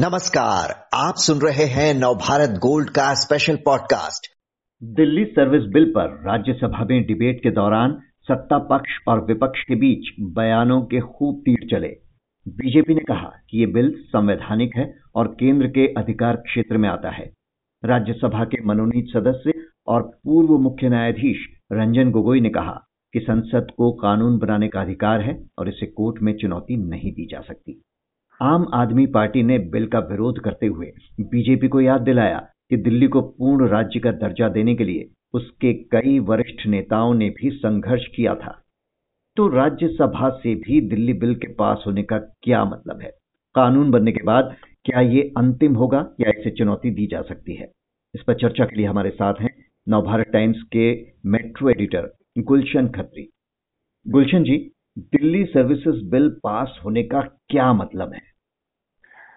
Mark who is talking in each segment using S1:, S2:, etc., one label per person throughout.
S1: नमस्कार, आप सुन रहे हैं नवभारत गोल्ड का special podcast
S2: Delhi service bill पर राज्यसभा में डिबेट के दौरान सत्ता पक्ष और विपक्ष के बीच बयानों के खूब तीर चले। बीजेपी ने कहा कि ये बिल संवैधानिक है और केंद्र के अधिकार क्षेत्र में आता है। राज्यसभा के मनोनीत सदस्य और पूर्व मुख्य न्यायाधीश रंजन गोगोई ने कहा कि संसद को कानून बनाने का अधिकार है और इसे कोर्ट में चुनौती नहीं दी जा सकती। आम आदमी पार्टी ने बिल का विरोध करते हुए बीजेपी को याद दिलाया कि दिल्ली को पूर्ण राज्य का दर्जा देने के लिए उसके कई वरिष्ठ नेताओं ने भी संघर्ष किया था। तो राज्यसभा से भी दिल्ली बिल के पास होने का क्या मतलब है? कानून बनने के बाद क्या ये अंतिम होगा या इसे चुनौती दी जा सकती है? इस पर चर्चा के लिए हमारे साथ हैं नवभारत टाइम्स के metro editor Gulshan Khatri. Gulshan ji, Delhi services bill pass होने का क्या मतलब है?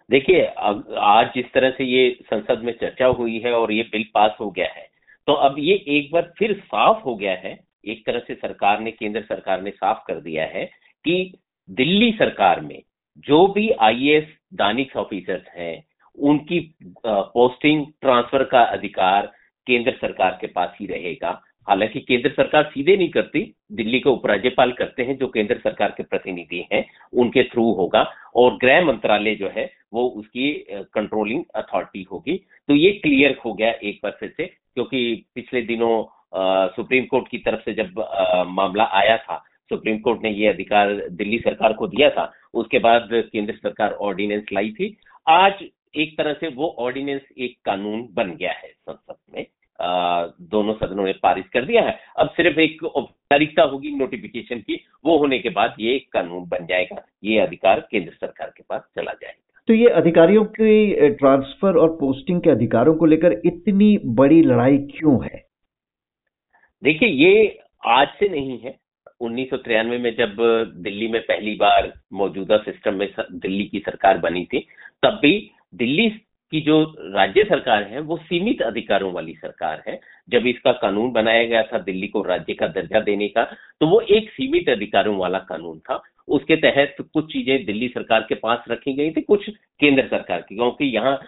S3: देखिए आज जिस तरह से ये संसद में चर्चा हुई है और ये बिल पास हो गया है तो अब ये एक बार फिर साफ़ हो गया है, एक तरह से सरकार ने, केंद्र सरकार ने साफ़ कर दिया है कि दिल्ली सरकार में जो भी आईएएस दानिश ऑफिसर्स हैं, उनकी पोस्टिंग ट्रांसफ़र का अधिकार केंद्र सरकार के पास ही रहेगा। हालाँकि केंद्र सरकार सीधे नहीं करती दिल्ली के उपराज्यपाल करते हैं जो केंद्र सरकार के प्रतिनिधि हैं उनके थ्रू होगा और गृह मंत्रालय जो है वो उसकी कंट्रोलिंग अथॉरिटी होगी। तो ये क्लियर हो गया एक बार फिर से क्योंकि पिछले दिनों आ, सुप्रीम कोर्ट की तरफ़ से जब आ, मामला आया था सुप्रीम कोर्ट ने ये अधिकार दिल्ली सरकार को दिया था उसके बाद केंद्र सरकार ऑर्डिनेंस लाई थी। आज एक तरह से वो ऑर्डिनेंस एक कानून बन गया है संसद में। दोनों सदनों ने पारित कर दिया है। अब सिर्फ़ एक औपचारिकता होगी नोटिफिकेशन की वो होने के बाद ये कानून बन जाएगा। ये अधिकार केंद्र सरकार के पास चला जाएगा।
S2: तो ये अधिकारियों के ट्रांसफ़र और पोस्टिंग के अधिकारों को लेकर इतनी बड़ी लड़ाई क्यों है?
S3: देखिए ये आज से नहीं है। उन्नीस सौ तिरानवे में जब दिल्ली में पहली बार मौजूदा सिस्टम में दिल्ली की सरकार बनी थी तब भी दिल्ली कि जो राज्य सरकार है, वो सीमित अधिकारों वाली सरकार है। जब इसका कानून बनाया गया था दिल्ली को राज्य का दर्जा देने का तो वो एक सीमित अधिकारों वाला कानून था। उसके तहत कुछ चीज़ें दिल्ली सरकार के पास रखी गई थी, कुछ केंद्र सरकार की, क्योंकि यहाँ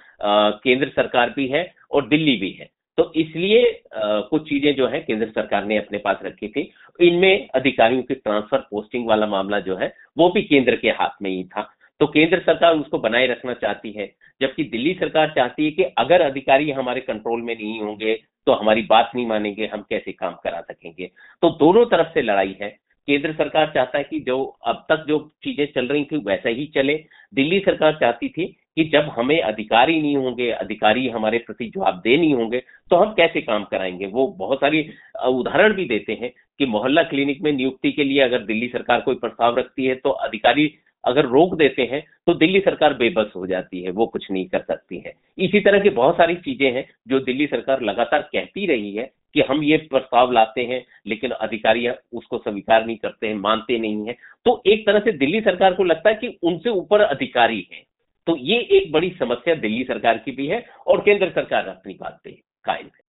S3: केंद्र सरकार भी है और दिल्ली भी है। तो इसलिए कुछ चीज़ें जो है केंद्र सरकार ने अपने पास रखी थी। इनमें अधिकारियों की ट्रांसफ़र पोस्टिंग वाला मामला जो है, वो भी केंद्र के हाथ में ही था। तो केंद्र सरकार उसको बनाए रखना चाहती है, जबकि दिल्ली सरकार चाहती है कि अगर अधिकारी हमारे कंट्रोल में नहीं होंगे तो हमारी बात नहीं मानेंगे, हम कैसे काम करा सकेंगे? तो दोनों तरफ़ से लड़ाई है। केंद्र सरकार चाहता है कि जो अब तक जो चीज़ें चल रही थी, वैसा ही चले। दिल्ली सरकार चाहती थी कि जब हमें अधिकारी नहीं होंगे, अधिकारी हमारे प्रति जवाबदेह नहीं होंगे तो हम कैसे काम कराएँगे? वो बहुत सारी उदाहरण भी देते हैं कि मोहल्ला क्लिनिक में नियुक्ति के लिए अगर दिल्ली सरकार कोई प्रस्ताव रखती है तो अधिकारी अगर रोक देते हैं तो दिल्ली सरकार बेबस हो जाती है, वो कुछ नहीं कर सकती है। इसी तरह की बहुत सारी चीज़ें हैं, जो दिल्ली सरकार लगातार कहती रही है कि हम ये प्रस्ताव लाते हैं, लेकिन अधिकारी उसको स्वीकार नहीं करते हैं, मानते नहीं है। तो एक तरह से दिल्ली सरकार को लगता है कि उनसे ऊपर अधिकारी है। तो ये एक बड़ी समस्या दिल्ली सरकार की भी है और केंद्र सरकार अपनी बात पे कायम है।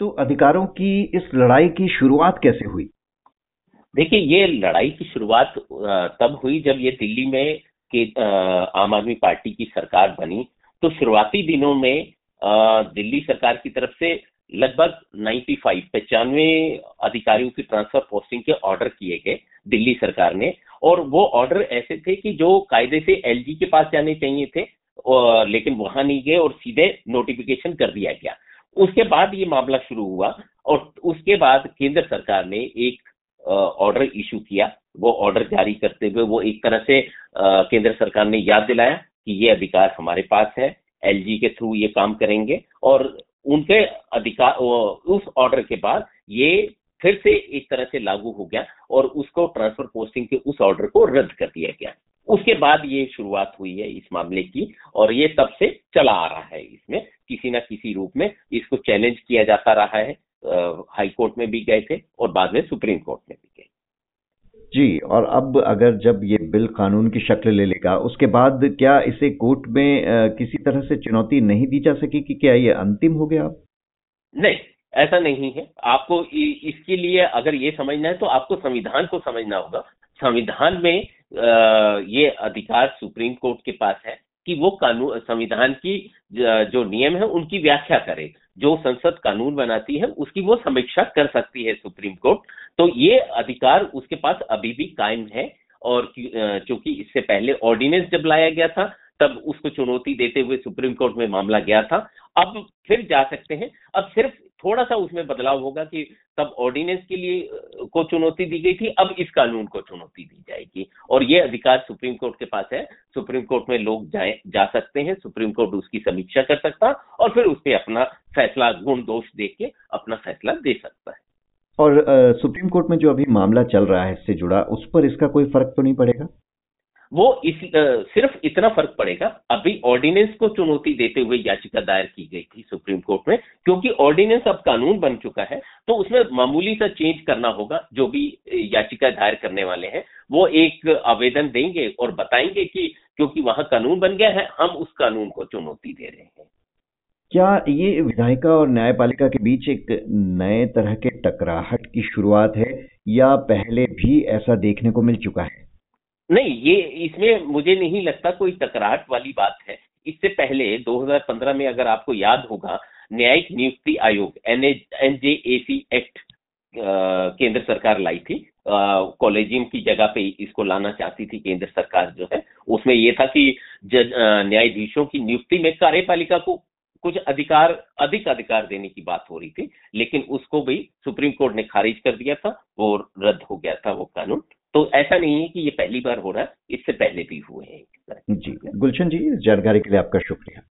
S2: तो अधिकारों की इस लड़ाई की शुरुआत कैसे हुई?
S3: देखिए, ये लड़ाई की शुरुआत तब हुई जब ये दिल्ली में के आम आदमी पार्टी की सरकार बनी। तो शुरुआती दिनों में दिल्ली सरकार की तरफ़ से लगभग 95 पचानवे अधिकारियों की ट्रांसफ़र पोस्टिंग के ऑर्डर किए गए दिल्ली सरकार ने। और वो ऑर्डर ऐसे थे कि जो कायदे से एलजी के पास जाने चाहिए थे लेकिन वहाँ नहीं गए और सीधे नोटिफिकेशन कर दिया गया। उसके बाद ये मामला शुरू हुआ और उसके बाद केंद्र सरकार ने एक ऑर्डर इशू किया। वो ऑर्डर जारी करते हुए वो एक तरह से केंद्र सरकार ने याद दिलाया कि ये अधिकार हमारे पास है एलजी के थ्रू ये काम करेंगे और उनके अधिकार उस ऑर्डर के बाद ये फिर से एक तरह से लागू हो गया और उसको ट्रांसफ़र पोस्टिंग के उस ऑर्डर को रद्द कर दिया गया। उसके बाद ये शुरुआत हुई है इस मामले की और ये तब से चला आ रहा है इसमें। किसी ना किसी रूप में इसको चैलेंज किया जाता रहा है। हाई कोर्ट में भी गए थे और बाद में सुप्रीम कोर्ट में भी गए।
S2: जी और अब अगर जब ये बिल कानून की शक्ल ले लेगा उसके बाद क्या इसे कोर्ट में किसी तरह से चुनौती नहीं दी जा सकी कि क्या ये अंतिम हो गया?
S3: नहीं ऐसा नहीं है। आपको इसके लिए अगर ये समझना है तो आपको संविधान को समझना होगा। संविधान में ये अधिकार सुप्रीम कोर्ट के पास है। कि वो कानून संविधान की, जो नियम है, उनकी व्याख्या करे। जो संसद कानून बनाती है, उसकी वो समीक्षा कर सकती है सुप्रीम कोर्ट। तो ये अधिकार उसके पास अभी भी कायम है और क्योंकि इससे पहले ऑर्डिनेंस जब लाया गया था, तब उसको चुनौती देते हुए सुप्रीम कोर्ट में मामला गया था अब फिर जा सकते हैं। अब सिर्फ़ थोड़ा सा उसमें बदलाव होगा कि तब ऑर्डिनेंस के लिए को चुनौती दी गई थी अब इस कानून को चुनौती दी जाएगी। और ये अधिकार सुप्रीम कोर्ट के पास है। सुप्रीम कोर्ट में लोग जाए जा सकते हैं। सुप्रीम कोर्ट उसकी समीक्षा कर सकता और फिर उस पर अपना फैसला गुण दोष देख के अपना फैसला दे सकता है।
S2: और आ, सुप्रीम कोर्ट में जो अभी मामला चल रहा है इससे जुड़ा उस पर इसका कोई फ़र्क तो नहीं पड़ेगा?
S3: वो इस सिर्फ़ इतना फ़र्क पड़ेगा, अभी ऑर्डिनेंस को चुनौती देते हुए याचिका दायर की गई थी सुप्रीम कोर्ट में, क्योंकि ऑर्डिनेंस अब कानून बन चुका है तो उसमें मामूली सा चेंज करना होगा, जो भी याचिका दायर करने वाले हैं, वो एक आवेदन देंगे और बताएँगे कि क्योंकि वहाँ कानून बन गया है, हम उस कानून को चुनौती दे रहे हैं।
S2: क्या ये विधायिका और न्यायपालिका के बीच एक नए तरह के टकराहट की शुरुआत है, या पहले भी ऐसा देखने को मिल चुका है?
S3: नहीं, ये इसमें मुझे नहीं लगता कोई टकराहट वाली बात है। इससे पहले 2015 में अगर आपको याद होगा, न्यायिक नियुक्ति आयोग, एन एनजेएसी एक्ट केंद्र सरकार लाई थी। कॉलेजियम की जगह पे इसको लाना चाहती थी केंद्र सरकार जो है। उसमें ये था कि न्यायाधीशों की नियुक्ति में कार्यपालिका को कुछ अधिकार, अधिक अधिकार देने की बात हो रही थी, लेकिन उसको भी सुप्रीम कोर्ट ने खारिज कर दिया था और रद्द हो गया था वो कानून। तो ऐसा नहीं है कि ये पहली बार हो रहा है इससे पहले भी हुए हैं।
S2: जी, गुलशन जी, इस जानकारी के लिए आपका शुक्रिया।